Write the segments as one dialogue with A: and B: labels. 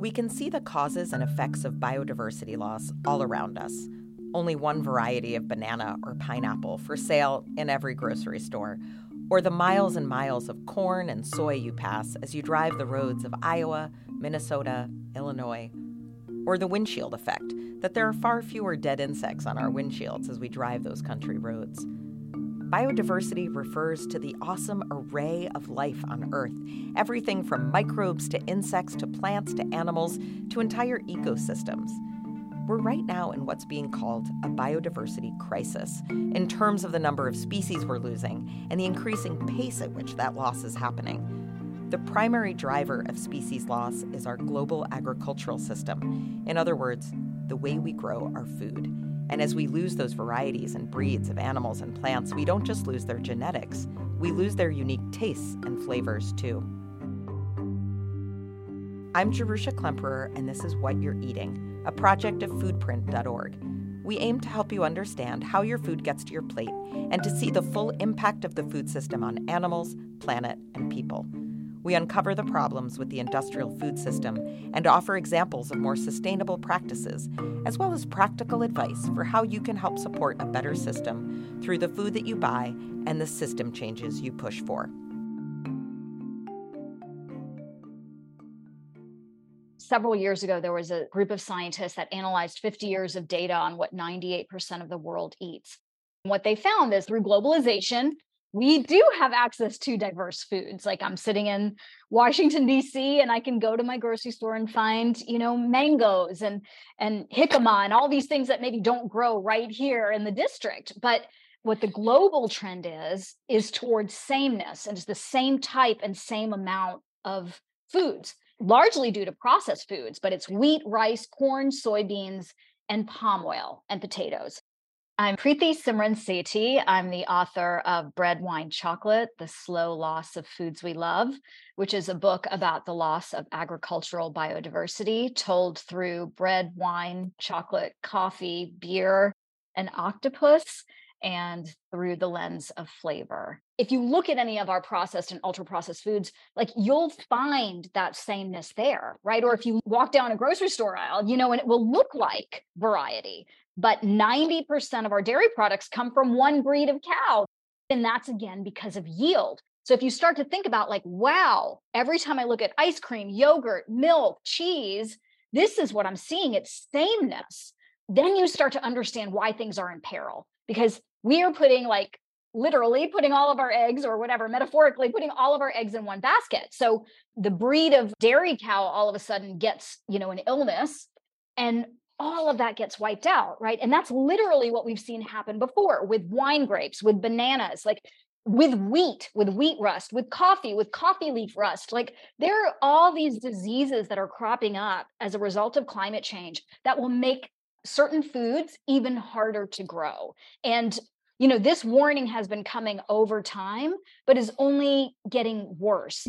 A: We can see the causes and effects of biodiversity loss all around us. Only one variety of banana or pineapple for sale in every grocery store, or the miles and miles of corn and soy you pass as you drive the roads of Iowa, Minnesota, Illinois, or the windshield effect that there are far fewer dead insects on our windshields as we drive those country roads. Biodiversity refers to the awesome array of life on Earth everything from microbes to insects to plants to animals to entire ecosystems. We're right now in what's being called a biodiversity crisis in terms of the number of species we're losing and the increasing pace at which that loss is happening. The primary driver of species loss is our global agricultural system. In other words, the way we grow our food. And as we lose those varieties and breeds of animals and plants, we don't just lose their genetics, we lose their unique tastes and flavors too. I'm Jerusha Klemperer, and this is What You're Eating, a project of foodprint.org. We aim to help you understand how your food gets to your plate and to see the full impact of the food system on animals, planet, and people. We uncover the problems with the industrial food system and offer examples of more sustainable practices, as well as practical advice for how you can help support a better system through the food that you buy and the system changes you push for.
B: Several years ago, there was a group of scientists that analyzed 50 years of data on what 98% of the world eats. What they found is through globalization, we do have access to diverse foods. Like I'm sitting in Washington D.C. and I can go to my grocery store and find, you know, mangoes and and jicama and all these things that maybe don't grow right here in the district. But what the global trend is is towards sameness and it's the same type and same amount of foods, largely due to processed foods, but it's wheat, rice, corn, soybeans, and palm oil and potatoes. I'm Preeti Simran Sethi. I'm the author of Bread, Wine, Chocolate The Slow Loss of Foods We Love, which is a book about the loss of agricultural biodiversity told through bread, wine, chocolate, coffee, beer, and octopus, and through the lens of flavor. If you look at any of our processed and ultra processed foods, like you'll find that sameness there, right? Or if you walk down a grocery store aisle, you know, and it will look like variety but 90% of our dairy products come from one breed of cow. And that's again because of yield. So if you start to think about, like, wow, every time I look at ice cream, yogurt, milk, cheese, this is what I'm seeing it's sameness. Then you start to understand why things are in peril because we are putting, like, literally putting all of our eggs or whatever, metaphorically putting all of our eggs in one basket. So the breed of dairy cow all of a sudden gets, you know, an illness and all of that gets wiped out, right? And that's literally what we've seen happen before with wine grapes, with bananas, like with wheat, with wheat rust, with coffee, with coffee leaf rust. Like there are all these diseases that are cropping up as a result of climate change that will make certain foods even harder to grow. And you know, this warning has been coming over time, but is only getting worse.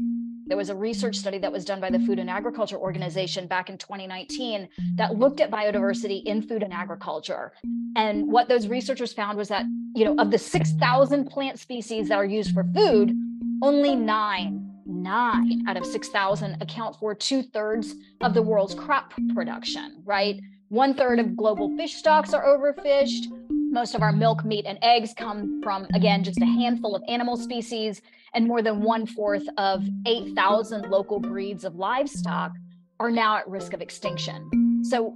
B: There was a research study that was done by the Food and Agriculture Organization back in 2019 that looked at biodiversity in food and agriculture. And what those researchers found was that, you know, of the 6,000 plant species that are used for food, only nine nine out of 6,000 account for two thirds of the world's crop production, right? One third of global fish stocks are overfished. Most of our milk, meat, and eggs come from, again, just a handful of animal species, and more than one fourth of 8,000 local breeds of livestock are now at risk of extinction. So,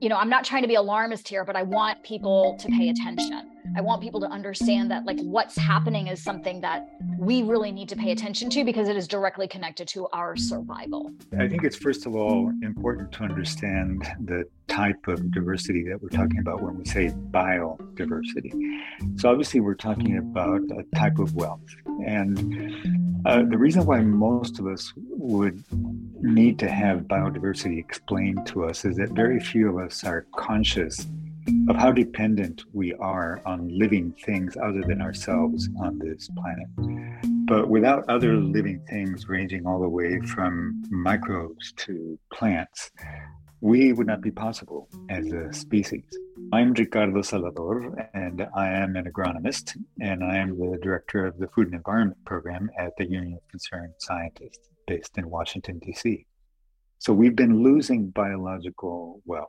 B: you know, I'm not trying to be alarmist here, but I want people to pay attention. I want people to understand that like what's happening is something that we really need to pay attention to because it is directly connected to our survival.
C: I think it's first of all important to understand the type of diversity that we're talking about when we say biodiversity. So obviously we're talking about a type of wealth. And uh, the reason why most of us would need to have biodiversity explained to us is that very few of us are conscious of how dependent we are on living things other than ourselves on this planet. But without other living things, ranging all the way from microbes to plants, we would not be possible as a species. I'm Ricardo Salvador, and I am an agronomist, and I am the director of the Food and Environment Program at the Union of Concerned Scientists based in Washington, D.C. So we've been losing biological wealth.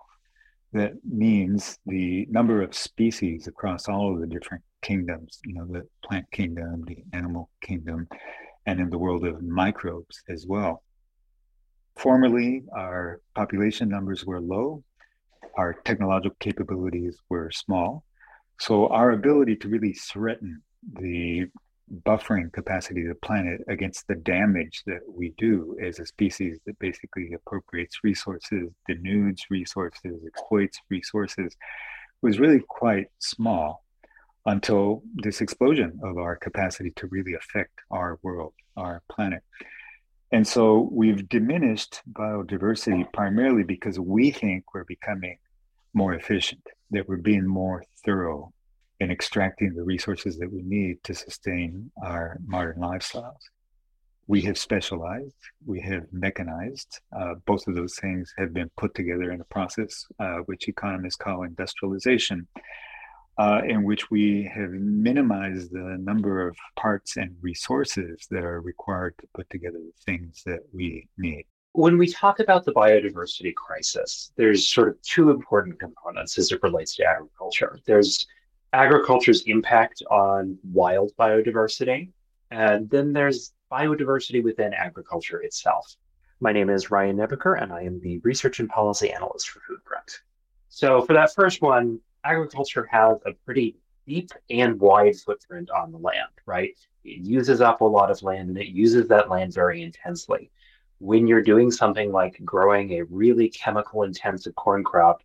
C: That means the number of species across all of the different kingdoms, you know, the plant kingdom, the animal kingdom, and in the world of microbes as well. Formerly, our population numbers were low, our technological capabilities were small. So, our ability to really threaten the buffering capacity of the planet against the damage that we do as a species that basically appropriates resources, denudes resources, exploits resources, was really quite small until this explosion of our capacity to really affect our world, our planet. And so we've diminished biodiversity primarily because we think we're becoming more efficient, that we're being more thorough in extracting the resources that we need to sustain our modern lifestyles. We have specialized, we have mechanized. Uh, both of those things have been put together in a process uh, which economists call industrialization, uh, in which we have minimized the number of parts and resources that are required to put together the things that we need.
D: When we talk about the biodiversity crisis, there's sort of two important components as it relates to agriculture. There's agriculture's impact on wild biodiversity. And then there's biodiversity within agriculture itself. My name is Ryan Nebeker, and I am the research and policy analyst for Foodprint. So, for that first one, agriculture has a pretty deep and wide footprint on the land, right? It uses up a lot of land and it uses that land very intensely. When you're doing something like growing a really chemical intensive corn crop,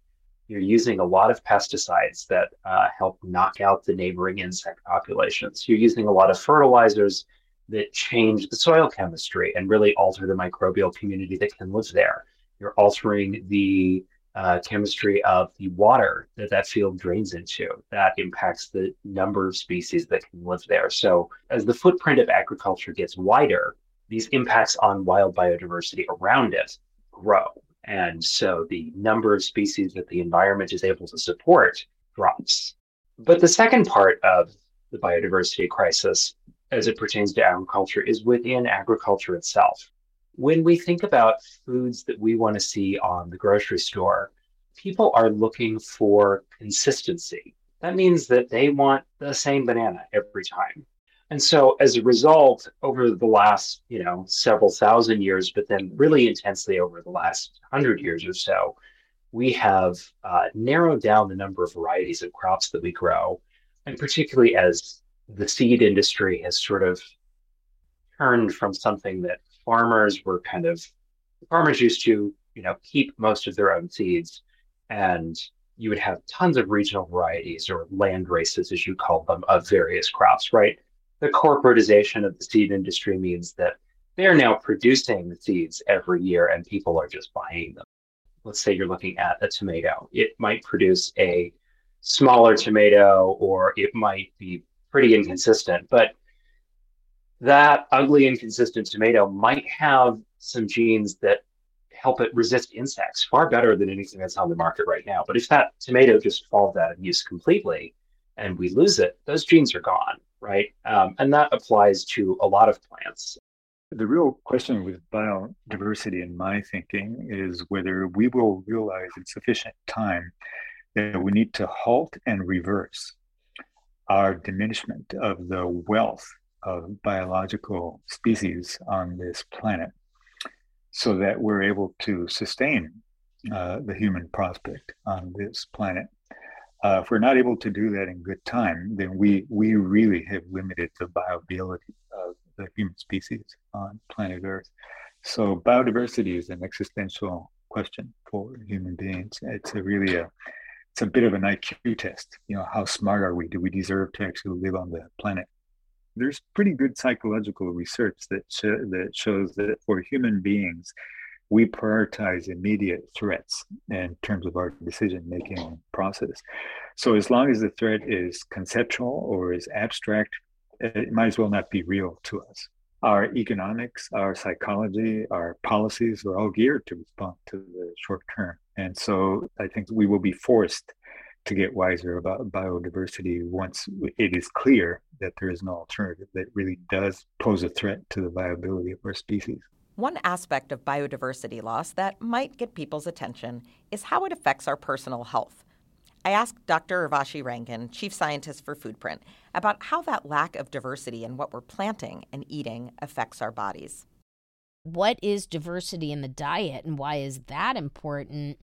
D: you're using a lot of pesticides that uh, help knock out the neighboring insect populations. You're using a lot of fertilizers that change the soil chemistry and really alter the microbial community that can live there. You're altering the uh, chemistry of the water that that field drains into. That impacts the number of species that can live there. So, as the footprint of agriculture gets wider, these impacts on wild biodiversity around it grow. And so the number of species that the environment is able to support drops. But the second part of the biodiversity crisis, as it pertains to agriculture, is within agriculture itself. When we think about foods that we want to see on the grocery store, people are looking for consistency. That means that they want the same banana every time. And so as a result, over the last, you know, several thousand years, but then really intensely over the last hundred years or so, we have uh, narrowed down the number of varieties of crops that we grow. And particularly as the seed industry has sort of turned from something that farmers were kind of, farmers used to, you know, keep most of their own seeds. And you would have tons of regional varieties or land races, as you call them, of various crops, right? The corporatization of the seed industry means that they're now producing the seeds every year and people are just buying them. Let's say you're looking at a tomato. It might produce a smaller tomato or it might be pretty inconsistent, but that ugly, inconsistent tomato might have some genes that help it resist insects far better than anything that's on the market right now. But if that tomato just falls out of use completely and we lose it, those genes are gone right? Um, and that applies to a lot of plants.
C: The real question with biodiversity, in my thinking, is whether we will realize in sufficient time that we need to halt and reverse our diminishment of the wealth of biological species on this planet so that we're able to sustain uh, the human prospect on this planet. Uh, if we're not able to do that in good time, then we we really have limited the viability of the human species on planet Earth. So biodiversity is an existential question for human beings. It's a really a it's a bit of an IQ test. You know, how smart are we? Do we deserve to actually live on the planet? There's pretty good psychological research that sh- that shows that for human beings, we prioritize immediate threats in terms of our decision making process. So, as long as the threat is conceptual or is abstract, it might as well not be real to us. Our economics, our psychology, our policies are all geared to respond to the short term. And so, I think we will be forced to get wiser about biodiversity once it is clear that there is no alternative that really does pose a threat to the viability of our species.
A: One aspect of biodiversity loss that might get people's attention is how it affects our personal health. I asked Dr. Urvashi Rangan, Chief Scientist for Foodprint, about how that lack of diversity in what we're planting and eating affects our bodies.
E: What is diversity in the diet and why is that important?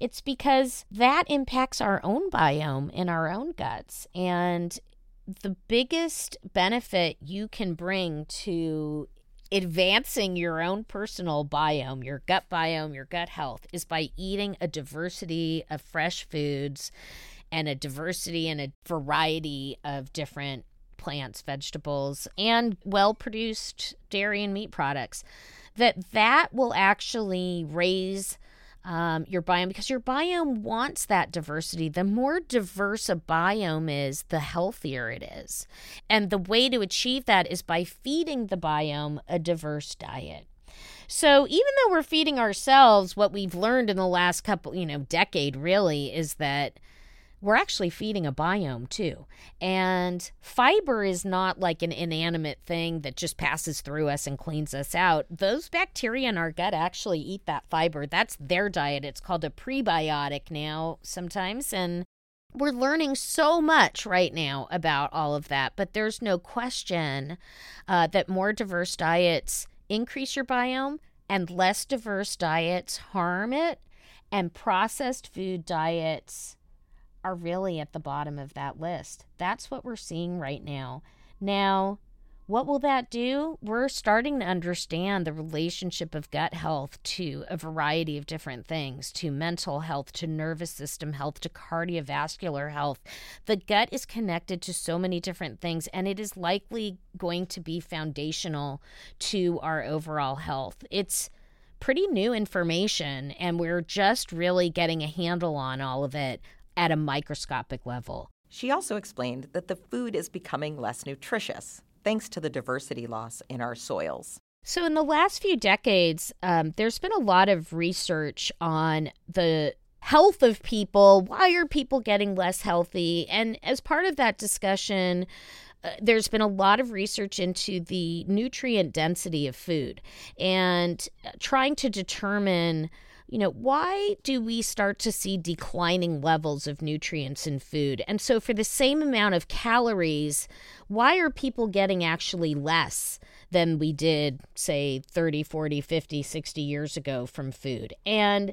E: It's because that impacts our own biome in our own guts. And the biggest benefit you can bring to advancing your own personal biome, your gut biome, your gut health is by eating a diversity of fresh foods and a diversity and a variety of different plants, vegetables, and well-produced dairy and meat products. That that will actually raise um, your biome because your biome wants that diversity. The more diverse a biome is, the healthier it is. And the way to achieve that is by feeding the biome a diverse diet. So even though we're feeding ourselves, what we've learned in the last couple, you know, decade really is that we're actually feeding a biome too. And fiber is not like an inanimate thing that just passes through us and cleans us out. Those bacteria in our gut actually eat that fiber. That's their diet. It's called a prebiotic now sometimes. And we're learning so much right now about all of that. But there's no question uh, that more diverse diets increase your biome and less diverse diets harm it. And processed food diets are really at the bottom of that list. That's what we're seeing right now. Now, what will that do? We're starting to understand the relationship of gut health to a variety of different things to mental health, to nervous system health, to cardiovascular health. The gut is connected to so many different things, and it is likely going to be foundational to our overall health. It's pretty new information, and we're just really getting a handle on all of it at a microscopic level.
A: She also explained that the food is becoming less nutritious thanks to the diversity loss in our soils.
E: So, in the last few decades, um, there's been a lot of research on the health of people. Why are people getting less healthy? And as part of that discussion, uh, there's been a lot of research into the nutrient density of food and uh, trying to determine you know, why do we start to see declining levels of nutrients in food? And so, for the same amount of calories, why are people getting actually less than we did, say, 30, 40, 50, 60 years ago from food? And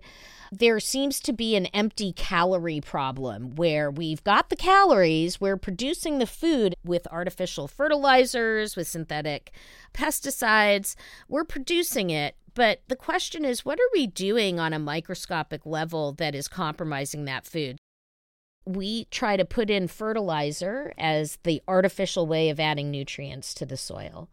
E: there seems to be an empty calorie problem where we've got the calories, we're producing the food with artificial fertilizers, with synthetic pesticides, we're producing it, but the question is, what are we doing on a microscopic level that is compromising that food? We try to put in fertilizer as the artificial way of adding nutrients to the soil.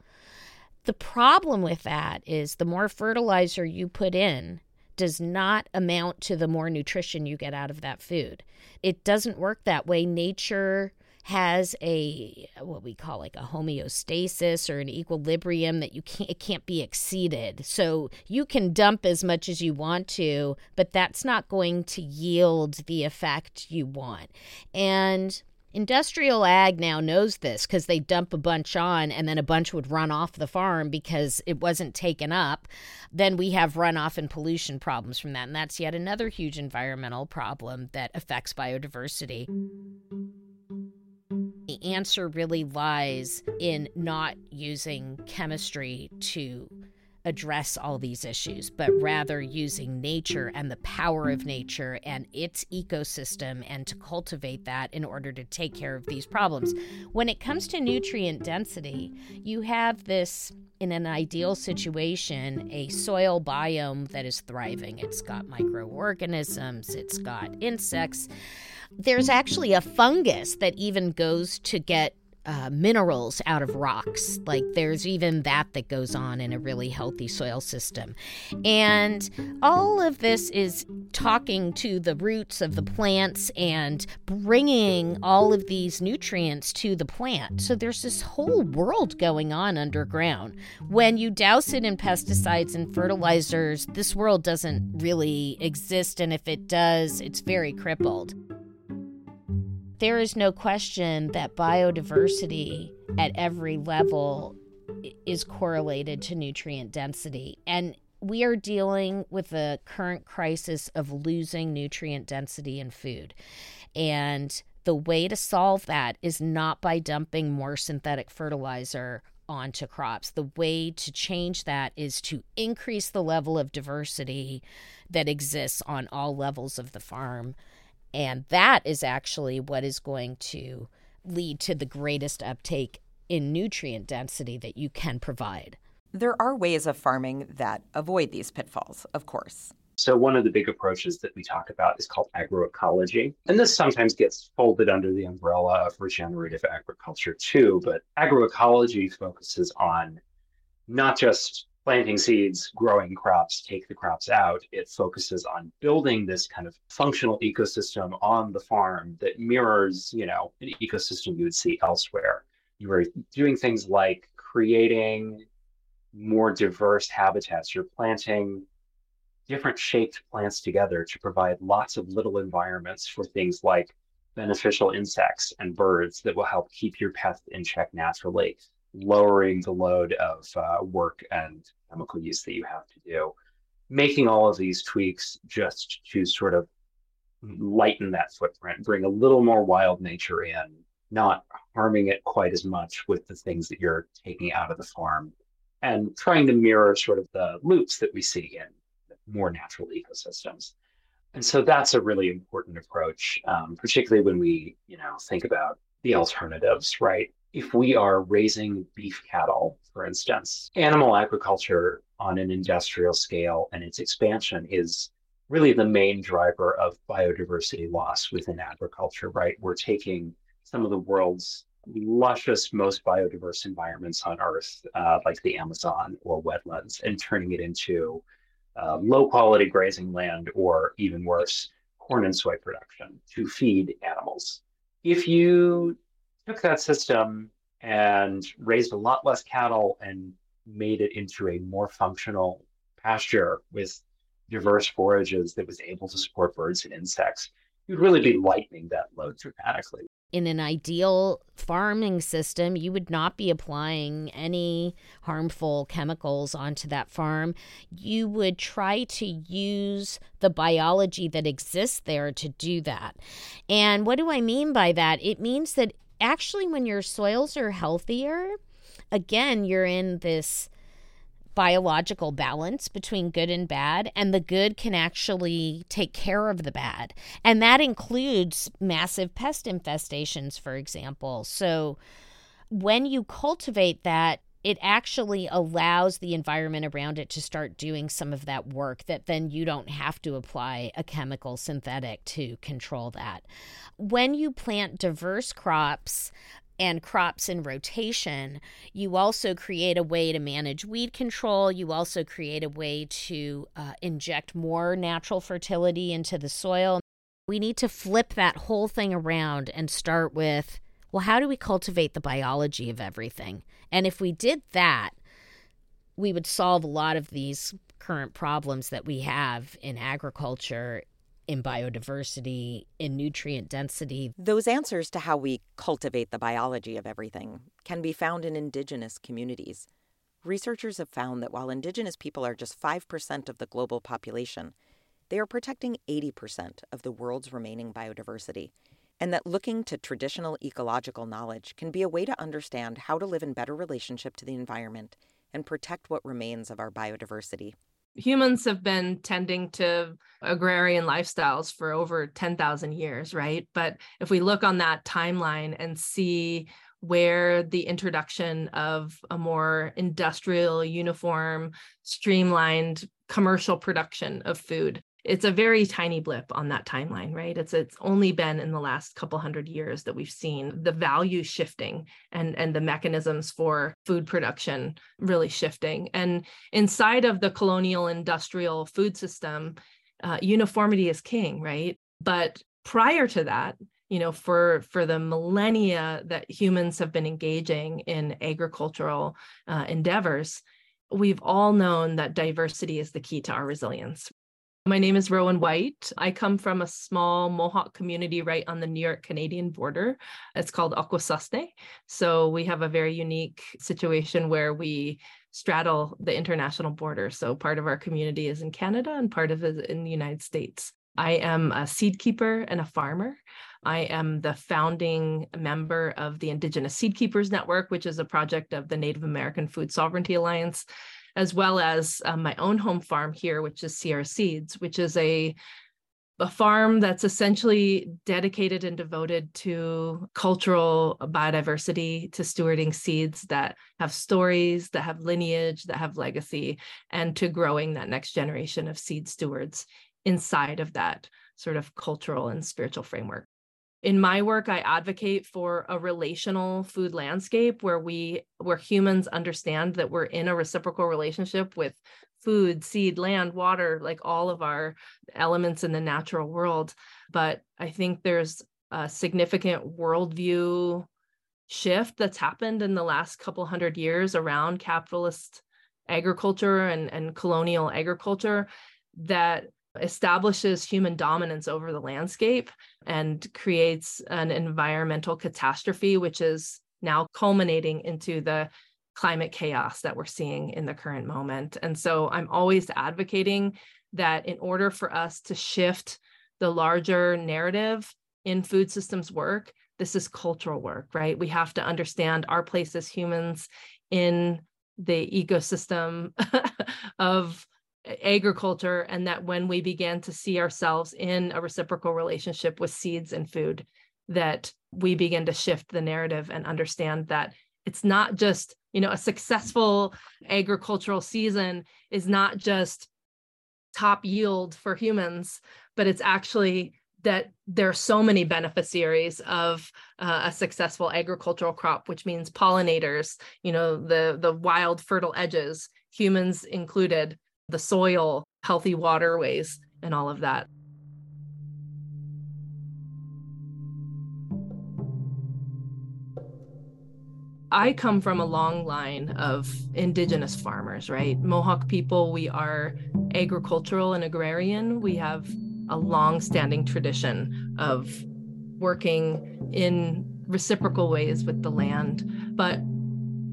E: The problem with that is the more fertilizer you put in does not amount to the more nutrition you get out of that food. It doesn't work that way. Nature has a what we call like a homeostasis or an equilibrium that you can't it can't be exceeded. So you can dump as much as you want to, but that's not going to yield the effect you want. And Industrial ag now knows this because they dump a bunch on and then a bunch would run off the farm because it wasn't taken up. Then we have runoff and pollution problems from that. And that's yet another huge environmental problem that affects biodiversity. The answer really lies in not using chemistry to address all these issues, but rather using nature and the power of nature and its ecosystem and to cultivate that in order to take care of these problems. When it comes to nutrient density, you have this in an ideal situation a soil biome that is thriving. It's got microorganisms, it's got insects there's actually a fungus that even goes to get uh, minerals out of rocks. Like there's even that that goes on in a really healthy soil system. And all of this is talking to the roots of the plants and bringing all of these nutrients to the plant. So there's this whole world going on underground. When you douse it in pesticides and fertilizers, this world doesn't really exist. And if it does, it's very crippled there is no question that biodiversity at every level is correlated to nutrient density. And we are dealing with the current crisis of losing nutrient density in food. And the way to solve that is not by dumping more synthetic fertilizer onto crops. The way to change that is to increase the level of diversity that exists on all levels of the farm. And that is actually what is going to lead to the greatest uptake in nutrient density that you can provide.
A: There are ways of farming that avoid these pitfalls, of course.
D: So, one of the big approaches that we talk about is called agroecology. And this sometimes gets folded under the umbrella of regenerative agriculture, too. But agroecology focuses on not just planting seeds, growing crops, take the crops out. It focuses on building this kind of functional ecosystem on the farm that mirrors, you know, an ecosystem you would see elsewhere. You are doing things like creating more diverse habitats. You're planting different shaped plants together to provide lots of little environments for things like beneficial insects and birds that will help keep your pest in check naturally, lowering the load of uh, work and chemical use that you have to do. Making all of these tweaks just to sort of lighten that footprint, bring a little more wild nature in, not harming it quite as much with the things that you're taking out of the farm, and trying to mirror sort of the loops that we see in more natural ecosystems. And so that's a really important approach, um, particularly when we, you know, think about the alternatives, right? If we are raising beef cattle, for instance, animal agriculture on an industrial scale and its expansion is really the main driver of biodiversity loss within agriculture, right? We're taking some of the world's luscious, most biodiverse environments on Earth, uh, like the Amazon or wetlands, and turning it into uh, low quality grazing land, or even worse, corn and soy production to feed animals. If you took that system and raised a lot less cattle and made it into a more functional pasture with diverse forages that was able to support birds and insects, you'd really be lightening that load dramatically
E: in an ideal farming system, you would not be applying any harmful chemicals onto that farm. You would try to use the biology that exists there to do that. And what do I mean by that? It means that actually, when your soils are healthier, again, you're in this biological balance between good and bad, and the good can actually take care of the bad. And that includes massive pest infestations, for example. So when you cultivate that, it actually allows the environment around it to start doing some of that work that then you don't have to apply a chemical synthetic to control that. When you plant diverse crops, and crops in rotation, you also create a way to manage weed control. You also create a way to uh, inject more natural fertility into the soil. We need to flip that whole thing around and start with well, how do we cultivate the biology of everything? And if we did that, we would solve a lot of these current problems that we have in agriculture in biodiversity, in nutrient density.
A: Those answers to how we cultivate the biology of everything can be found in indigenous communities. Researchers have found that while indigenous people are just 5% of the global population, they are protecting 80% of the world's remaining biodiversity, and that looking to traditional ecological knowledge can be a way to understand how to live in better relationship to the environment and protect what remains of our biodiversity
F: humans have been tending to agrarian lifestyles for over 10,000 years, right? But if we look on that timeline and see where the introduction of a more industrial, uniform, streamlined commercial production of food it's a very tiny blip on that timeline right? It's it's only been in the last couple hundred years that we've seen the value shifting and and the mechanisms for food production really shifting. And inside of the colonial industrial food system uh, uniformity is king right? But prior to that you know for for the millennia that humans have been engaging in agricultural uh, endeavors we've all known that diversity is the key to our resilience My name is Rowen White. I come from a small Mohawk community right on the New York Canadian border. It's called Akwesasne. So we have a very unique situation where we straddle the international border. So part of our community is in Canada and part of it is in the United States. I am a seed keeper and a farmer. I am the founding member of the Indigenous Seed Keepers Network, which is a project of the Native American Food Sovereignty Alliance as well as um, my own home farm here, which is Sierra Seeds, which is a a farm that's essentially dedicated and devoted to cultural biodiversity, to stewarding seeds that have stories, that have lineage, that have legacy, and to growing that next generation of seed stewards inside of that sort of cultural and spiritual framework in my work i advocate for a relational food landscape where we where humans understand that we're in a reciprocal relationship with food seed land water like all of our elements in the natural world. But i think there's a significant worldview shift that's happened in the last couple hundred years around capitalist agriculture and, and colonial agriculture that establishes human dominance over the landscape and creates an environmental catastrophe, which is now culminating into the climate chaos that we're seeing in the current moment. And so I'm always advocating that in order for us to shift the larger narrative in food systems work, this is cultural work, right? We have to understand our place as humans in the ecosystem of agriculture and that when we began to see ourselves in a reciprocal relationship with seeds and food that we begin to shift the narrative and understand that it's not just you know a successful agricultural season is not just top yield for humans but it's actually that there are so many beneficiaries of uh, a successful agricultural crop which means pollinators you know the the wild fertile edges humans included the soil, healthy waterways, and all of that. I come from a long line of indigenous farmers, right? Mohawk people, we are agricultural and agrarian. We have a long standing tradition of working in reciprocal ways with the land. But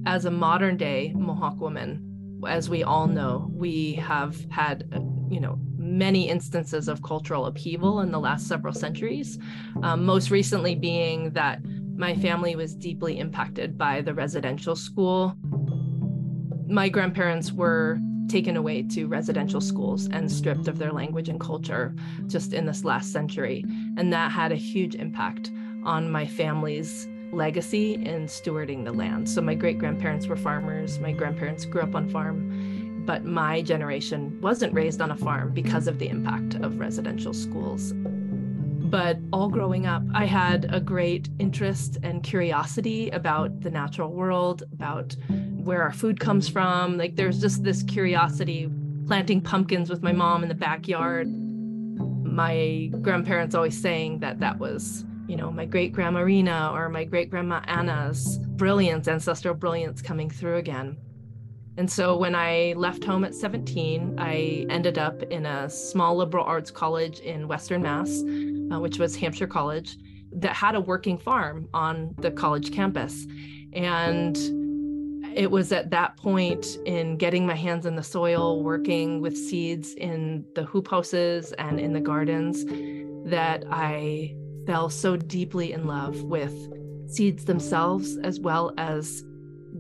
F: as a modern day Mohawk woman, as we all know, we have had, uh, you know, many instances of cultural upheaval in the last several centuries. Um, most recently, being that my family was deeply impacted by the residential school. My grandparents were taken away to residential schools and stripped of their language and culture just in this last century. And that had a huge impact on my family's legacy in stewarding the land. So my great grandparents were farmers, my grandparents grew up on farm, but my generation wasn't raised on a farm because of the impact of residential schools. But all growing up, I had a great interest and curiosity about the natural world, about where our food comes from. Like there's just this curiosity planting pumpkins with my mom in the backyard. My grandparents always saying that that was you know, my great grandma Rena or my great grandma Anna's brilliance, ancestral brilliance coming through again. And so when I left home at 17, I ended up in a small liberal arts college in Western Mass, uh, which was Hampshire College, that had a working farm on the college campus. And it was at that point in getting my hands in the soil, working with seeds in the hoop houses and in the gardens, that I fell so deeply in love with seeds themselves as well as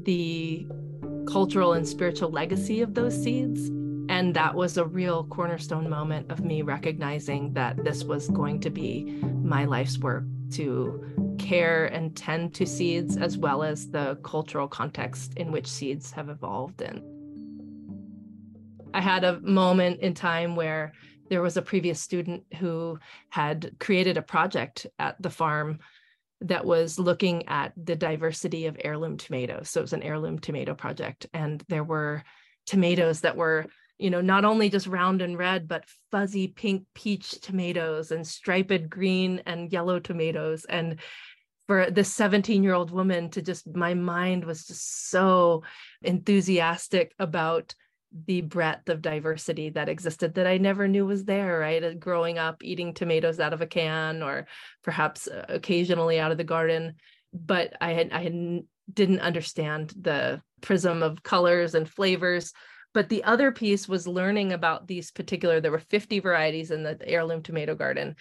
F: the cultural and spiritual legacy of those seeds. And that was a real cornerstone moment of me recognizing that this was going to be my life's work to care and tend to seeds as well as the cultural context in which seeds have evolved in. I had a moment in time where there was a previous student who had created a project at the farm that was looking at the diversity of heirloom tomatoes. So it was an heirloom tomato project. And there were tomatoes that were, you know, not only just round and red, but fuzzy pink peach tomatoes and striped green and yellow tomatoes. And for this 17 year old woman to just, my mind was just so enthusiastic about the breadth of diversity that existed that I never knew was there, right? Uh, growing up eating tomatoes out of a can or perhaps uh, occasionally out of the garden, but I had I had didn't understand the prism of colors and flavors. But the other piece was learning about these particular, there were 50 varieties in the heirloom tomato garden.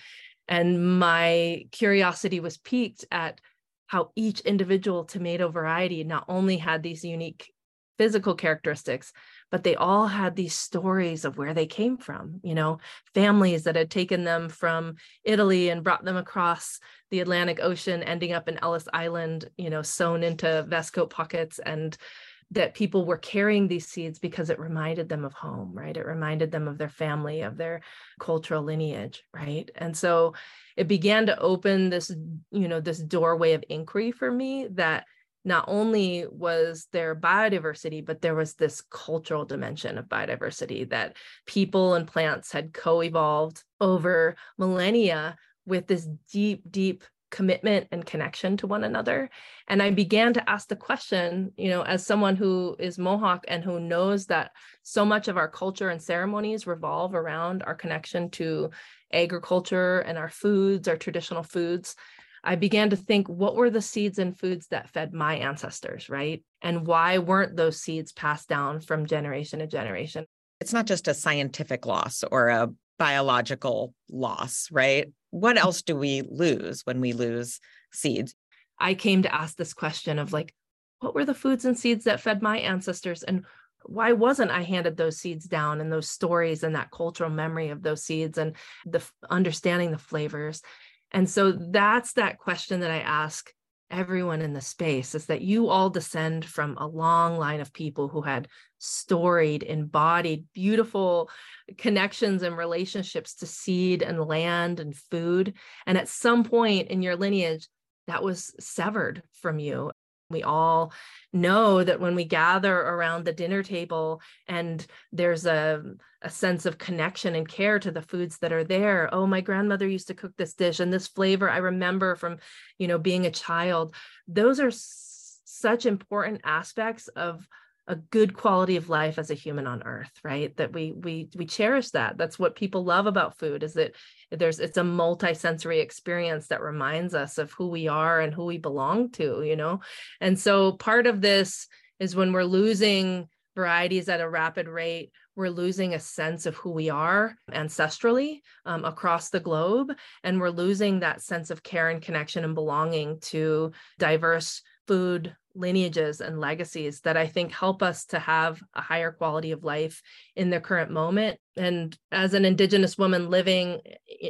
F: And my curiosity was piqued at how each individual tomato variety not only had these unique physical characteristics, but they all had these stories of where they came from, you know, families that had taken them from Italy and brought them across the Atlantic Ocean, ending up in Ellis Island, you know, sewn into vest coat pockets and that people were carrying these seeds because it reminded them of home, right? It reminded them of their family, of their cultural lineage, right? And so it began to open this, you know, this doorway of inquiry for me that not only was there biodiversity, but there was this cultural dimension of biodiversity that people and plants had co evolved over millennia with this deep, deep commitment and connection to one another. And I began to ask the question, you know, as someone who is Mohawk and who knows that so much of our culture and ceremonies revolve around our connection to agriculture and our foods, our traditional foods. I began to think what were the seeds and foods that fed my ancestors, right? And why weren't those seeds passed down from generation to generation?
A: It's not just a scientific loss or a biological loss, right? What mm. else do we lose when we lose seeds?
F: I came to ask this question of like, what were the foods and seeds that fed my ancestors? And why wasn't I handed those seeds down and those stories and that cultural memory of those seeds and the understanding the flavors? And so that's that question that I ask everyone in the space is that you all descend from a long line of people who had storied, embodied, beautiful connections and relationships to seed and land and food. And at some point in your lineage, that was severed from you. We all know that when we gather around the dinner table and there's a, a sense of connection and care to the foods that are there. Oh, my grandmother used to cook this dish and this flavor I remember from, you know, being a child. Those are such important aspects of a good quality of life as a human on earth right? That we we we cherish that. That's what people love about food is that there's it's a multi-sensory experience that reminds us of who we are and who we belong to you know? And so part of this is when we're losing varieties at a rapid rate we're losing a sense of who we are ancestrally um, across the globe and we're losing that sense of care and connection and belonging to diverse food lineages and legacies that I think help us to have a higher quality of life in the current moment. And as an Indigenous woman living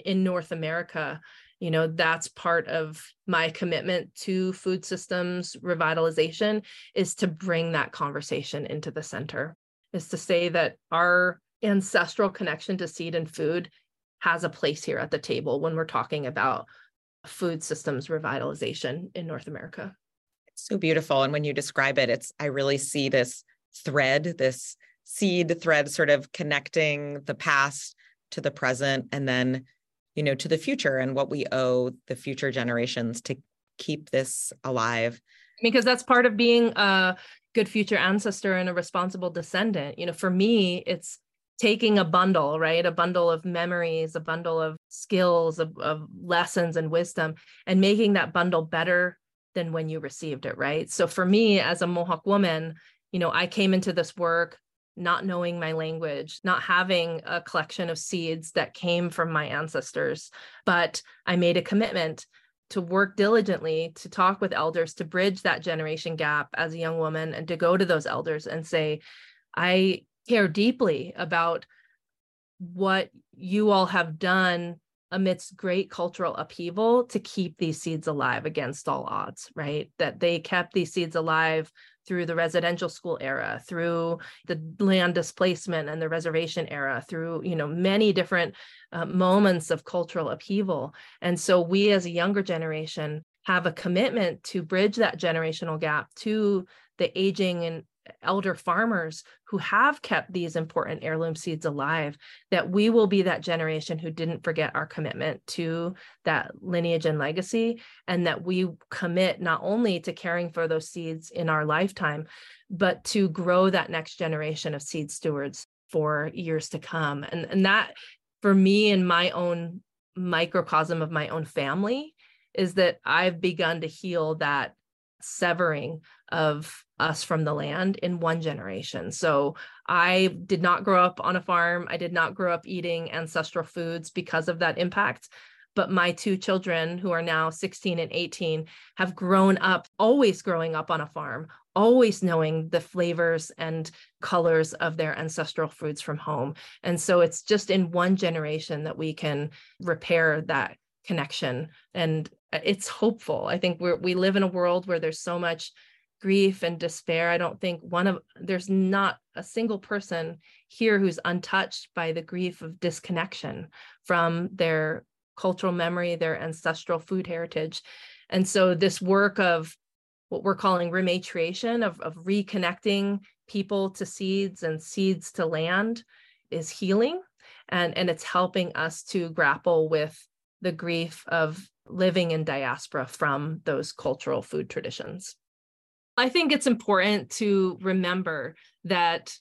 F: in North America, you know, that's part of my commitment to food systems revitalization is to bring that conversation into the center, is to say that our ancestral connection to seed and food has a place here at the table when we're talking about food systems revitalization in North America
A: so beautiful. And when you describe it it's i really see this thread this seed thread sort of connecting the past to the present and then you know to the future and what we owe the future generations to keep this alive.
F: Because that's part of being a good future ancestor and a responsible descendant. You know for me it's taking a bundle right? A bundle of memories a bundle of skills of, of lessons and wisdom and making that bundle better than when you received it, right? So for me as a Mohawk woman, you know, I came into this work not knowing my language, not having a collection of seeds that came from my ancestors, but I made a commitment to work diligently to talk with elders to bridge that generation gap as a young woman and to go to those elders and say, I care deeply about what you all have done amidst great cultural upheaval to keep these seeds alive against all odds, right? That they kept these seeds alive through the residential school era, through the land displacement and the reservation era, through you know many different uh, moments of cultural upheaval. And so we as a younger generation have a commitment to bridge that generational gap to the aging and elder farmers who have kept these important heirloom seeds alive, that we will be that generation who didn't forget our commitment to that lineage and legacy, and that we commit not only to caring for those seeds in our lifetime, but to grow that next generation of seed stewards for years to come. And, and that, for me, in my own microcosm of my own family, is that I've begun to heal that severing of us from the land in one generation. So I did not grow up on a farm. I did not grow up eating ancestral foods because of that impact. But my two children, who are now 16 and 18, have grown up, always growing up on a farm, always knowing the flavors and colors of their ancestral foods from home. And so it's just in one generation that we can repair that connection and uh, it's hopeful i think we we live in a world where there's so much grief and despair. I don't think one of there's not a single person here who's untouched by the grief of disconnection from their cultural memory their ancestral food heritage. And so this work of what we're calling rematriation of, of reconnecting people to seeds and seeds to land is healing. And and it's helping us to grapple with the grief of living in diaspora from those cultural food traditions. I think it's important to remember that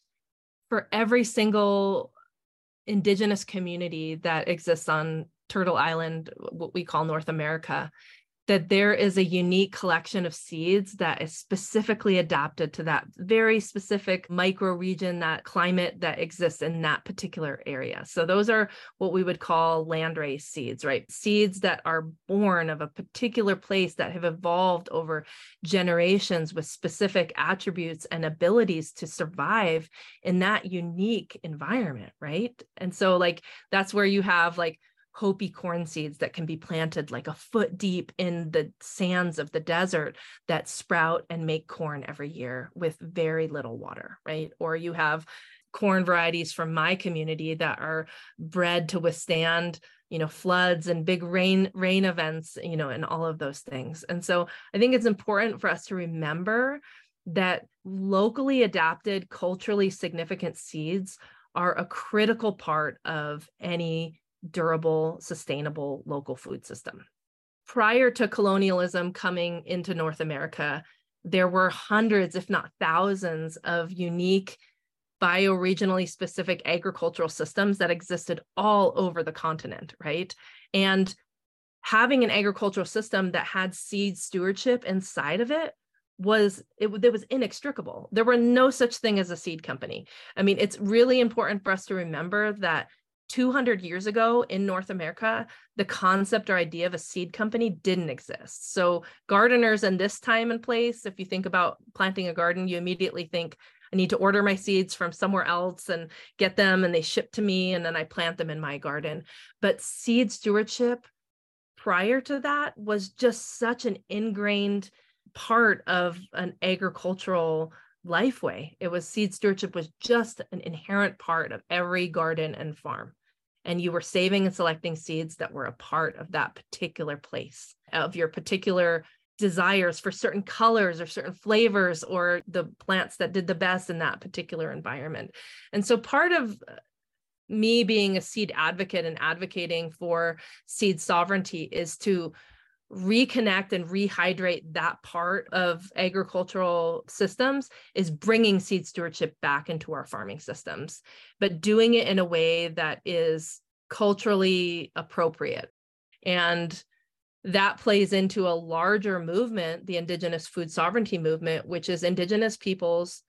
F: for every single indigenous community that exists on Turtle Island, what we call North America, that there is a unique collection of seeds that is specifically adapted to that very specific micro region, that climate that exists in that particular area. So those are what we would call landrace seeds, right? Seeds that are born of a particular place that have evolved over generations with specific attributes and abilities to survive in that unique environment, right? And so like that's where you have like Hopi corn seeds that can be planted like a foot deep in the sands of the desert that sprout and make corn every year with very little water, right? Or you have corn varieties from my community that are bred to withstand you know floods and big rain rain events you know and all of those things and so i think it's important for us to remember that locally adapted culturally significant seeds are a critical part of any durable, sustainable local food system. Prior to colonialism coming into North America, there were hundreds, if not thousands, of unique bioregionally specific agricultural systems that existed all over the continent, right? And having an agricultural system that had seed stewardship inside of it was it, it was inextricable. There were no such thing as a seed company. I mean, it's really important for us to remember that 200 years ago in North America, the concept or idea of a seed company didn't exist. So, gardeners in this time and place, if you think about planting a garden, you immediately think, I need to order my seeds from somewhere else and get them, and they ship to me, and then I plant them in my garden. But seed stewardship prior to that was just such an ingrained part of an agricultural lifeway. It was seed stewardship was just an inherent part of every garden and farm. And you were saving and selecting seeds that were a part of that particular place, of your particular desires for certain colors or certain flavors or the plants that did the best in that particular environment. And so part of uh, me being a seed advocate and advocating for seed sovereignty is to reconnect and rehydrate that part of agricultural systems is bringing seed stewardship back into our farming systems but doing it in a way that is culturally appropriate. And that plays into a larger movement the indigenous food sovereignty movement which is indigenous peoples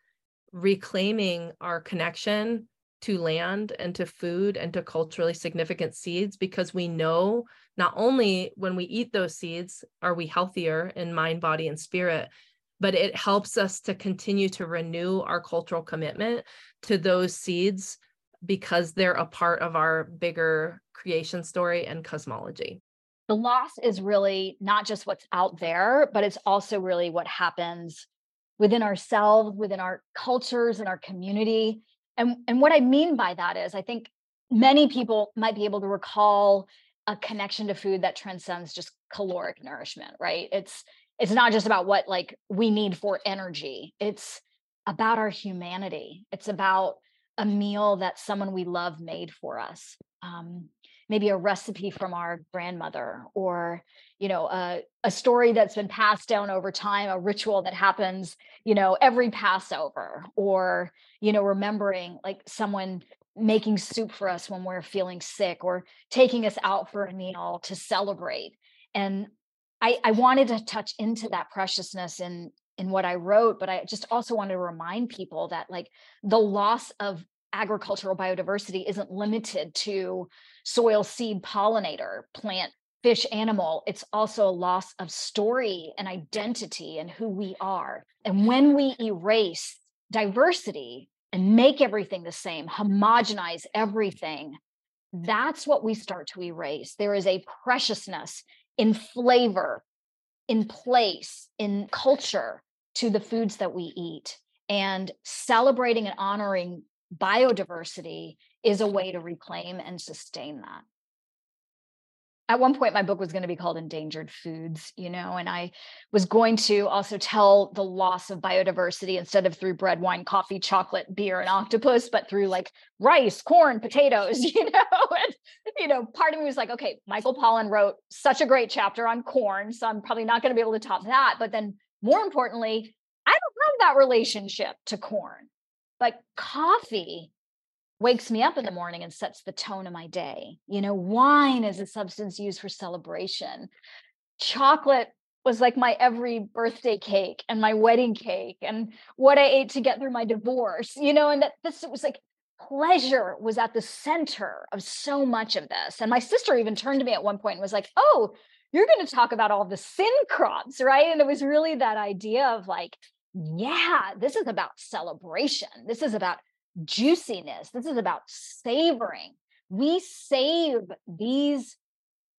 F: reclaiming our connection to land and to food and to culturally significant seeds because we know not only when we eat those seeds are we healthier in mind, body, and spirit, but it helps us to continue to renew our cultural commitment to those seeds because they're a part of our bigger creation story and cosmology.
B: The loss is really not just what's out there, but it's also really what happens within ourselves, within our cultures and our community. And, and what I mean by that is, I think many people might be able to recall a connection to food that transcends just caloric nourishment, right? It's it's not just about what like we need for energy. It's about our humanity. It's about a meal that someone we love made for us. Um, maybe a recipe from our grandmother or you know a, a story that's been passed down over time a ritual that happens you know every passover or you know remembering like someone making soup for us when we're feeling sick or taking us out for a meal to celebrate. And i i wanted to touch into that preciousness in in what i wrote but i just also wanted to remind people that like the loss of agricultural biodiversity isn't limited to soil seed pollinator plant fish animal. It's also a loss of story and identity and who we are. And when we erase diversity and make everything the same homogenize mm-hmm. everything that's what we start to erase. There is a preciousness in flavor in place in culture to the foods that we eat and celebrating and honoring biodiversity is a way to reclaim and sustain that at one point my book was going to be called endangered foods you know and i was going to also tell the loss of biodiversity instead of through bread wine coffee chocolate beer and octopus but through like rice corn potatoes you know and you know part of me was like okay michael pollan wrote such a great chapter on corn so i'm probably not going to be able to top that but then more importantly i don't have that relationship to corn but coffee wakes me up in the morning and sets the tone of my day. You know, wine is a substance used for celebration. Chocolate was like my every birthday cake and my wedding cake and what I ate to get through my divorce, you know, and that this was like pleasure was at the center of so much of this. And my sister even turned to me at one point and was like, Oh, you're going to talk about all the sin crops, right? And it was really that idea of like, yeah, this is about celebration. This is about juiciness. This is about savoring. We save these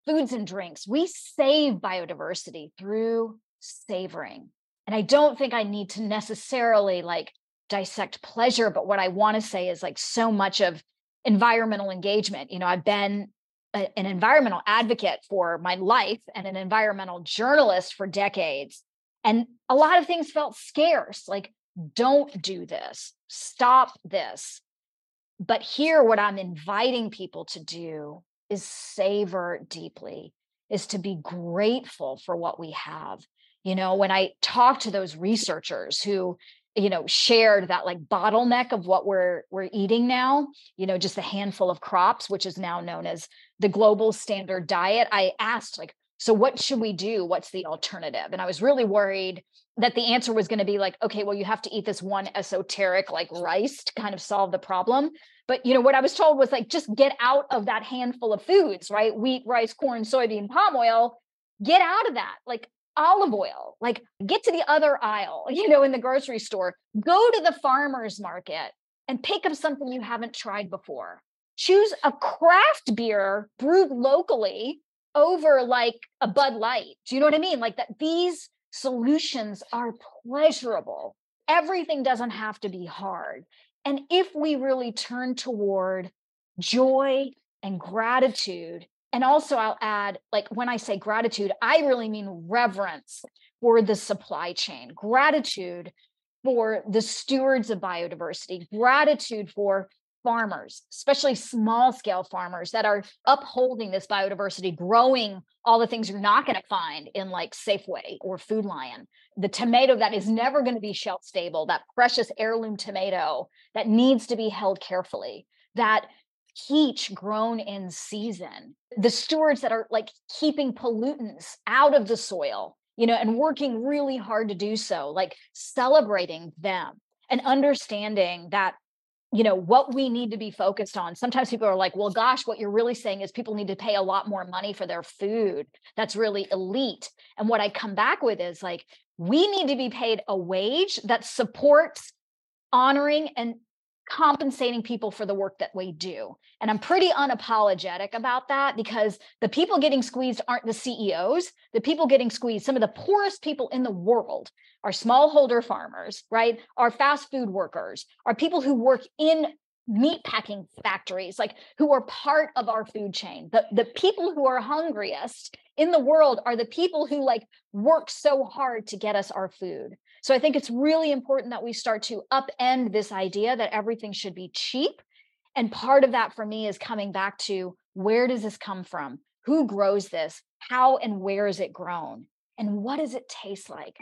B: foods and drinks. We save biodiversity through savoring. And I don't think I need to necessarily like dissect pleasure, but what I want to say is like so much of environmental engagement. You know, I've been a, an environmental advocate for my life and an environmental journalist for decades. And a lot of things felt scarce. Like don't do this, stop this. But here, what I'm inviting people to do is savor deeply, is to be grateful for what we have. You know, when I talk to those researchers who, you know, shared that like bottleneck of what we're we're eating now, you know, just a handful of crops, which is now known as the global standard diet. I asked like, so what should we do? What's the alternative? And I was really worried that the answer was going to be like, okay, well, you have to eat this one esoteric like rice to kind of solve the problem. But you know what I was told was like, just get out of that handful of foods, right? Wheat, rice, corn, soybean, palm oil. Get out of that. Like olive oil. Like get to the other aisle, you know, in the grocery store. Go to the farmer's market and pick up something you haven't tried before. Choose a craft beer brewed locally over like a Bud Light. Do you know what I mean? Like that these solutions are pleasurable. Everything doesn't have to be hard. And if we really turn toward joy and gratitude, and also I'll add, like when I say gratitude, I really mean reverence for the supply chain, gratitude for the stewards of biodiversity, gratitude for farmers, especially small scale farmers that are upholding this biodiversity, growing all the things you're not going to find in like Safeway or Food Lion. The tomato that is never going to be shelf stable, that precious heirloom tomato that needs to be held carefully, that peach grown in season, the stewards that are like keeping pollutants out of the soil, you know, and working really hard to do so, like celebrating them and understanding that you know what we need to be focused on. Sometimes people are like well gosh what you're really saying is people need to pay a lot more money for their food. That's really elite. And what i come back with is like we need to be paid a wage that supports honoring and compensating people for the work that we do. And I'm pretty unapologetic about that because the people getting squeezed aren't the CEOs. The people getting squeezed, some of the poorest people in the world are smallholder farmers, right? Are fast food workers, are people who work in meat packing factories, like who are part of our food chain. The, the people who are hungriest in the world are the people who like work so hard to get us our food. So I think it's really important that we start to upend this idea that everything should be cheap. And part of that for me is coming back to where does this come from? Who grows this? How and where is it grown? And what does it taste like?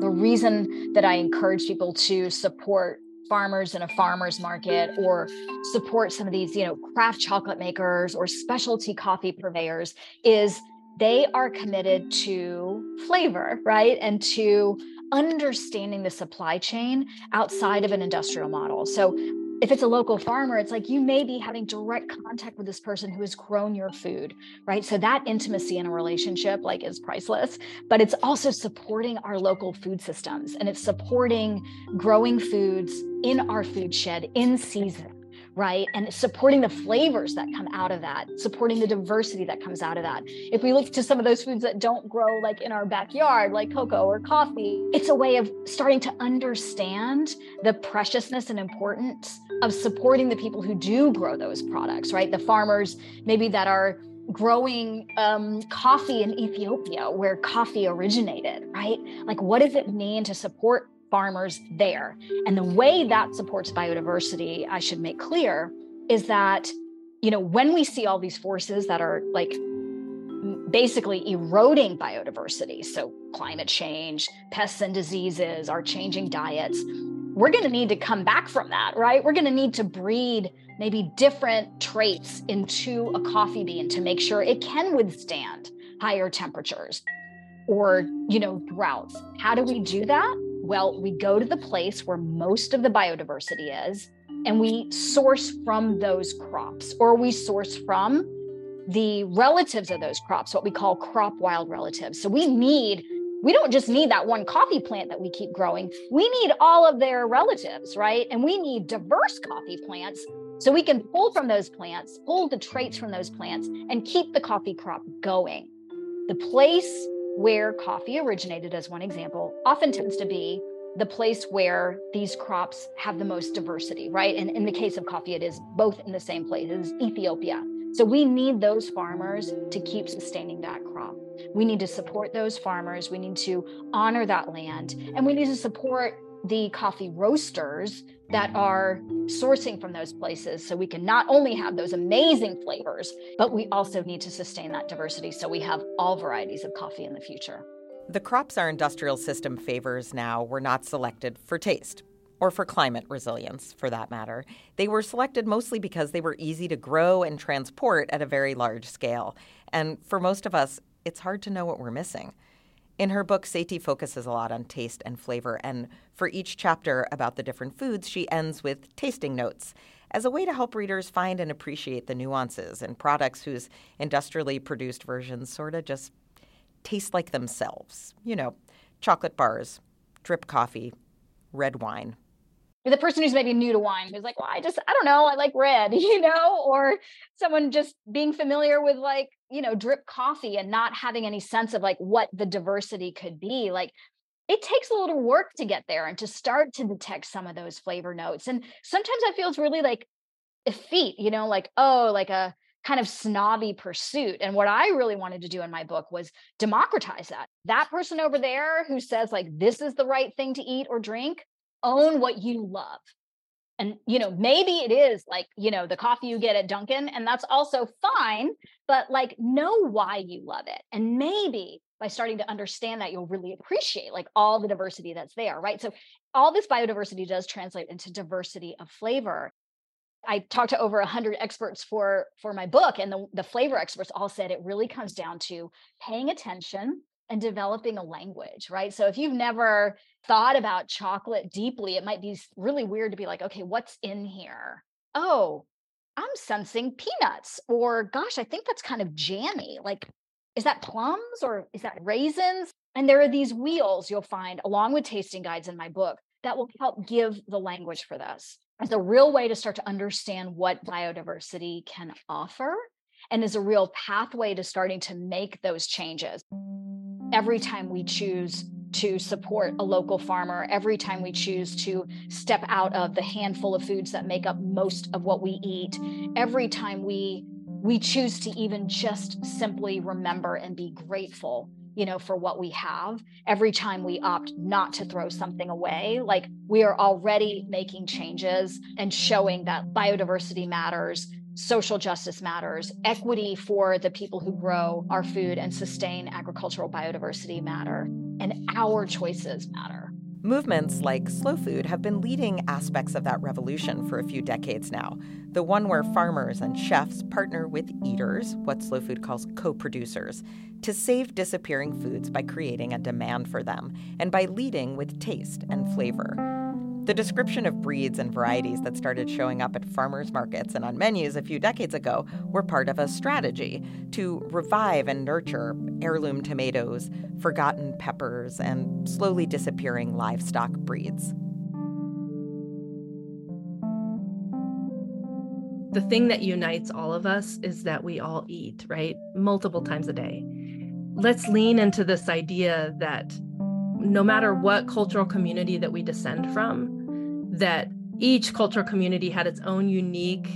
B: The reason that I encourage people to support farmers in a farmers market or support some of these you know craft chocolate makers or specialty coffee purveyors is they are committed to flavor right and to understanding the supply chain outside of an industrial model so if it's a local farmer, it's like you may be having direct contact with this person who has grown your food, right? So that intimacy in a relationship like is priceless, but it's also supporting our local food systems and it's supporting growing foods in our food shed in season right? And supporting the flavors that come out of that, supporting the diversity that comes out of that. If we look to some of those foods that don't grow like in our backyard, like cocoa or coffee, it's a way of starting to understand the preciousness and importance of supporting the people who do grow those products, right? The farmers maybe that are growing um, coffee in Ethiopia, where coffee originated, right? Like, what does it mean to support farmers there. And the way that supports biodiversity, I should make clear, is that, you know, when we see all these forces that are like basically eroding biodiversity, so climate change, pests and diseases, our changing diets, we're going to need to come back from that, right? We're going to need to breed maybe different traits into a coffee bean to make sure it can withstand higher temperatures or, you know, droughts. How do we do that? Well, we go to the place where most of the biodiversity is, and we source from those crops, or we source from the relatives of those crops, what we call crop wild relatives. So we need, we don't just need that one coffee plant that we keep growing, we need all of their relatives, right? And we need diverse coffee plants so we can pull from those plants, pull the traits from those plants, and keep the coffee crop going. The place where coffee originated, as one example, often tends to be the place where these crops have the most diversity, right? And in the case of coffee, it is both in the same place, it is Ethiopia. So we need those farmers to keep sustaining that crop. We need to support those farmers. We need to honor that land. And we need to support the coffee roasters that are sourcing from those places so we can not only have those amazing flavors, but we also need to sustain that diversity so we have all varieties of coffee in the future.
A: The crops our industrial system favors now were not selected for taste or for climate resilience, for that matter. They were selected mostly because they were easy to grow and transport at a very large scale. And for most of us, it's hard to know what we're missing. In her book, Sethi focuses a lot on taste and flavor, and for each chapter about the different foods, she ends with tasting notes as a way to help readers find and appreciate the nuances in products whose industrially produced versions sort of just taste like themselves. You know, chocolate bars, drip coffee, red wine
B: the person who's maybe new to wine who's like well i just i don't know i like red you know or someone just being familiar with like you know drip coffee and not having any sense of like what the diversity could be like it takes a little work to get there and to start to detect some of those flavor notes and sometimes i feel it's really like effete you know like oh like a kind of snobby pursuit and what i really wanted to do in my book was democratize that. That person over there who says like this is the right thing to eat or drink own what you love and you know maybe it is like you know the coffee you get at dunkin and that's also fine but like know why you love it and maybe by starting to understand that you'll really appreciate like all the diversity that's there right? So all this biodiversity does translate into diversity of flavor. I talked to over 100 experts for for my book and the, the flavor experts all said it really comes down to paying attention and developing a language, right? So if you've never thought about chocolate deeply, it might be really weird to be like, okay, what's in here? Oh, I'm sensing peanuts, or gosh, I think that's kind of jammy. Like, is that plums or is that raisins? And there are these wheels you'll find along with tasting guides in my book that will help give the language for this. It's a real way to start to understand what biodiversity can offer and is a real pathway to starting to make those changes every time we choose to support a local farmer, every time we choose to step out of the handful of foods that make up most of what we eat, every time we we choose to even just simply remember and be grateful you know for what we have every time we opt not to throw something away like we are already making changes and showing that biodiversity matters social justice matters equity for the people who grow our food and sustain agricultural biodiversity matter and our choices matter
A: Movements like slow food have been leading aspects of that revolution for a few decades now. The one where farmers and chefs partner with eaters, what slow food calls co producers, to save disappearing foods by creating a demand for them and by leading with taste and flavor. The description of breeds and varieties that started showing up at farmers markets and on menus a few decades ago were part of a strategy to revive and nurture heirloom tomatoes, forgotten peppers, and slowly disappearing livestock breeds.
F: The thing that unites all of us is that we all eat, right? Multiple times a day. Let's lean into this idea that no matter what cultural community that we descend from, that each cultural community had its own unique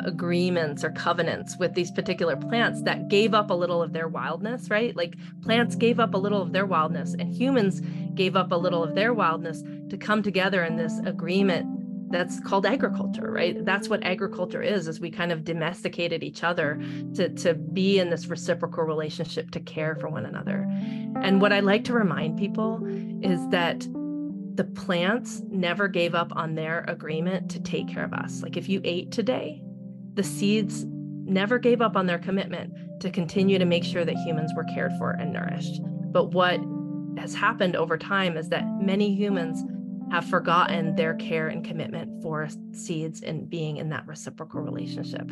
F: agreements or covenants with these particular plants that gave up a little of their wildness, right? Like plants gave up a little of their wildness and humans gave up a little of their wildness to come together in this agreement that's called agriculture, right? That's what agriculture is, is we kind of domesticated each other to, to be in this reciprocal relationship to care for one another. And what I like to remind people is that the plants never gave up on their agreement to take care of us. Like if you ate today, the seeds never gave up on their commitment to continue to make sure that humans were cared for and nourished. But what has happened over time is that many humans have forgotten their care and commitment for seeds and being in that reciprocal relationship.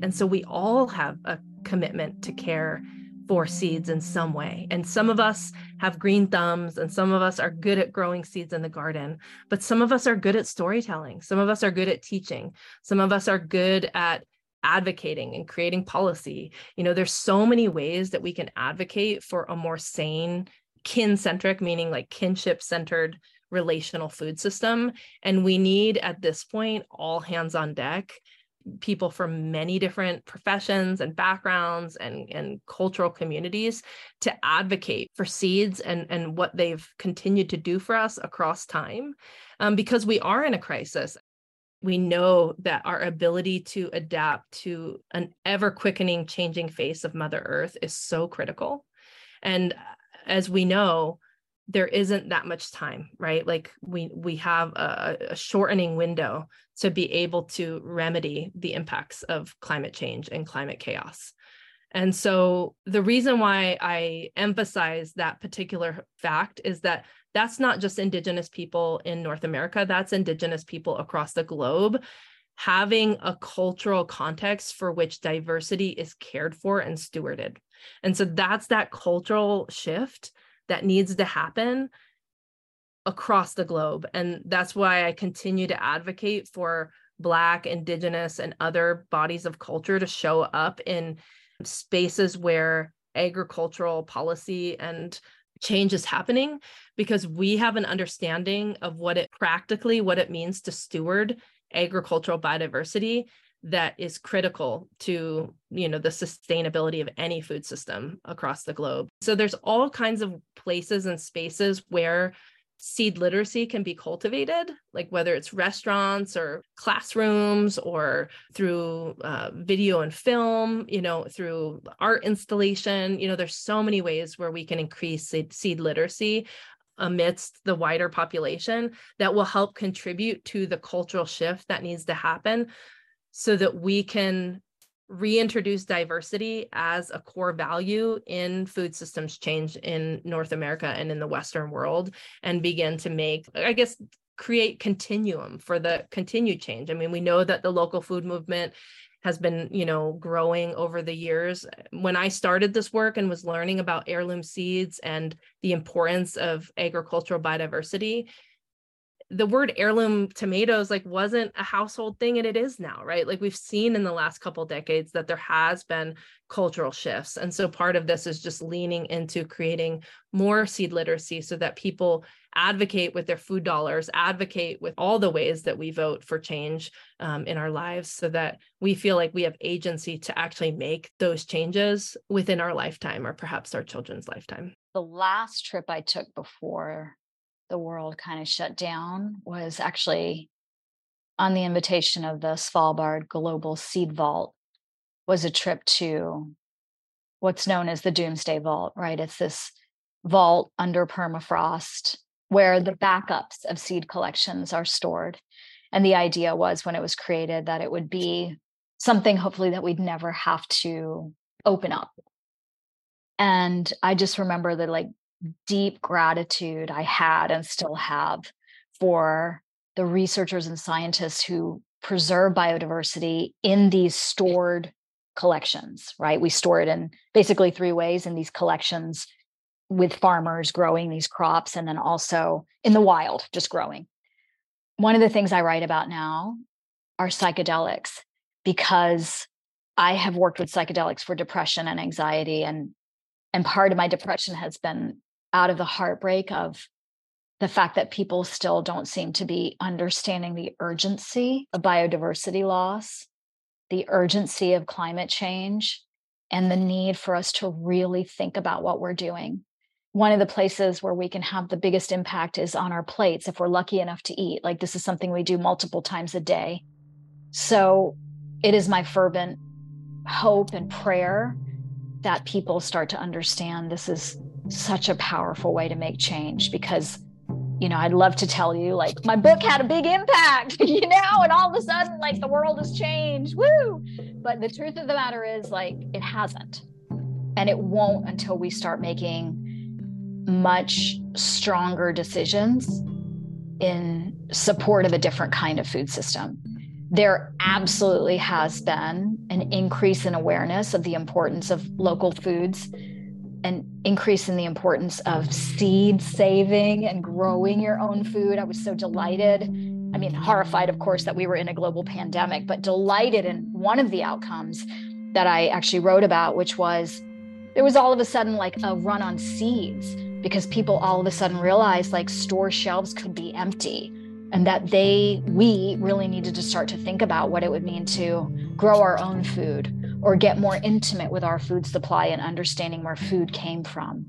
F: And so we all have a commitment to care for seeds in some way. And some of us have green thumbs, and some of us are good at growing seeds in the garden, but some of us are good at storytelling. Some of us are good at teaching. Some of us are good at advocating and creating policy. You know, there's so many ways that we can advocate for a more sane, kin centric, meaning like kinship centered relational food system. And we need at this point all hands on deck people from many different professions and backgrounds and, and cultural communities to advocate for seeds and, and what they've continued to do for us across time um, because we are in a crisis. We know that our ability to adapt to an ever quickening changing face of mother earth is so critical. And as we know there isn't that much time right? Like we we have a, a, shortening window to be able to remedy the impacts of climate change and climate chaos. And so the reason why i emphasize that particular fact is that that's not just indigenous people in north america that's indigenous people across the globe. Having a cultural context for which diversity is cared for and stewarded. And so that's that cultural shift that needs to happen across the globe. And that's why I continue to advocate for Black, Indigenous, and other bodies of culture to show up in spaces where agricultural policy and change is happening because we have an understanding of what it practically what it means to steward agricultural biodiversity that is critical to you know the sustainability of any food system across the globe. So there's all kinds of places and spaces where seed literacy can be cultivated like whether it's restaurants or classrooms or through uh, video and film you know through art installation. You know there's so many ways where we can increase seed, seed literacy amidst the wider population that will help contribute to the cultural shift that needs to happen so that we can reintroduce diversity as a core value in food systems change in North America and in the Western world and begin to make, I guess, create continuum for the continued change. I mean, we know that the local food movement has been, you know, growing over the years. When I started this work and was learning about heirloom seeds and the importance of agricultural biodiversity, the word heirloom tomatoes like wasn't a household thing and it is now right? Like we've seen in the last couple decades that there has been cultural shifts and so part of this is just leaning into creating more seed literacy so that people advocate with their food dollars advocate with all the ways that we vote for change um, in our lives so that we feel like we have agency to actually make those changes within our lifetime or perhaps our children's lifetime.
B: The last trip i took before the world kind of shut down was actually on the invitation of the Svalbard Global Seed Vault was a trip to what's known as the Doomsday Vault, right? It's this vault under permafrost where the backups of seed collections are stored. And the idea was when it was created that it would be something hopefully that we'd never have to open up. And I just remember the like deep gratitude I had and still have for the researchers and scientists who preserve biodiversity in these stored collections, right? We store it in basically three ways in these collections with farmers growing these crops and then also in the wild, just growing. One of the things I write about now are psychedelics because I have worked with psychedelics for depression and anxiety and and part of my depression has been out of the heartbreak of the fact that people still don't seem to be understanding the urgency of biodiversity loss, the urgency of climate change, and the need for us to really think about what we're doing. One of the places where we can have the biggest impact is on our plates if we're lucky enough to eat. Like, this is something we do multiple times a day. So, it is my fervent hope and prayer that people start to understand this is such a powerful way to make change because you know i'd love to tell you like my book had a big impact you know and all of a sudden like the world has changed. Woo! But the truth of the matter is like it hasn't. And it won't until we start making much stronger decisions in support of a different kind of food system. There absolutely has been an increase in awareness of the importance of local foods an increase in the importance of seed saving and growing your own food. I was so delighted. I mean, horrified, of course, that we were in a global pandemic, but delighted in one of the outcomes that I actually wrote about, which was there was all of a sudden like a run on seeds because people all of a sudden realized like store shelves could be empty and that they, we really needed to start to think about what it would mean to grow our own food or get more intimate with our food supply and understanding where food came from.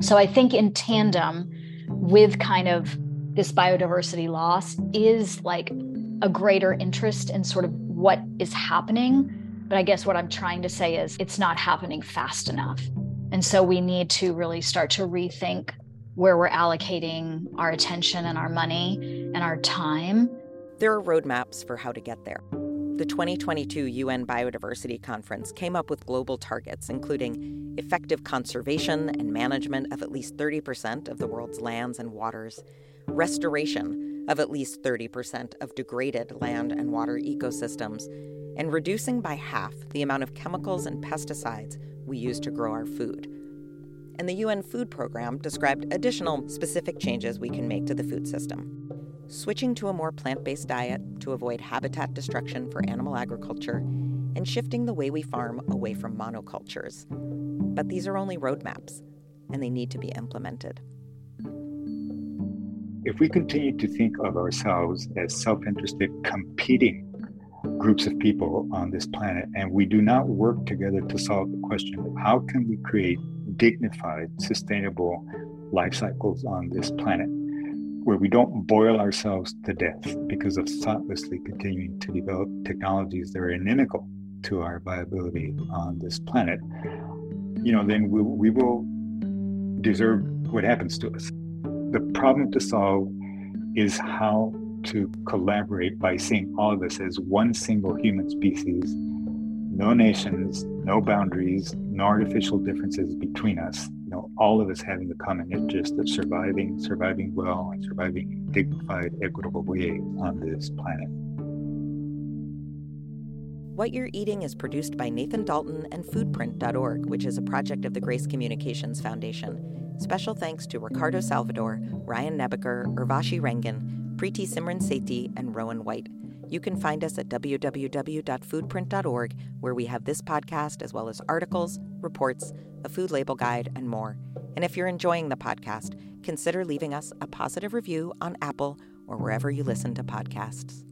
B: So I think in tandem with kind of this biodiversity loss is like a greater interest in sort of what is happening. But I guess what I'm trying to say is it's not happening fast enough. And so we need to really start to rethink where we're allocating our attention and our money and our time.
A: There are roadmaps for how to get there. The 2022 UN Biodiversity Conference came up with global targets, including effective conservation and management of at least 30% of the world's lands and waters, restoration of at least 30% of degraded land and water ecosystems, and reducing by half the amount of chemicals and pesticides we use to grow our food. And the UN Food Program described additional specific changes we can make to the food system switching to a more plant based diet to avoid habitat destruction for animal agriculture, and shifting the way we farm away from monocultures. But these are only roadmaps, and they need to be implemented.
C: If we continue to think of ourselves as self interested, competing groups of people on this planet, and we do not work together to solve the question of how can we create dignified, sustainable life cycles on this planet, where we don't boil ourselves to death because of thoughtlessly continuing to develop technologies that are inimical to our viability on this planet, you know, then we, we will deserve what happens to us. The problem to solve is how to collaborate by seeing all of us as one single human species, no nations, no boundaries, no artificial differences between us, you know, all of us having the common interest of surviving, surviving well, and surviving in dignified, equitable way on this planet.
A: What You're Eating is produced by Nathan Dalton and Foodprint.org, which is a project of the Grace Communications Foundation. Special thanks to Ricardo Salvador, Ryan Nebeker, Urvashi Rangan, Preeti Simran Sethi, and Rowen White. You can find us at www.foodprint.org, where we have this podcast as well as articles, reports, a food label guide, and more. And if you're enjoying the podcast, consider leaving us a positive review on Apple or wherever you listen to podcasts.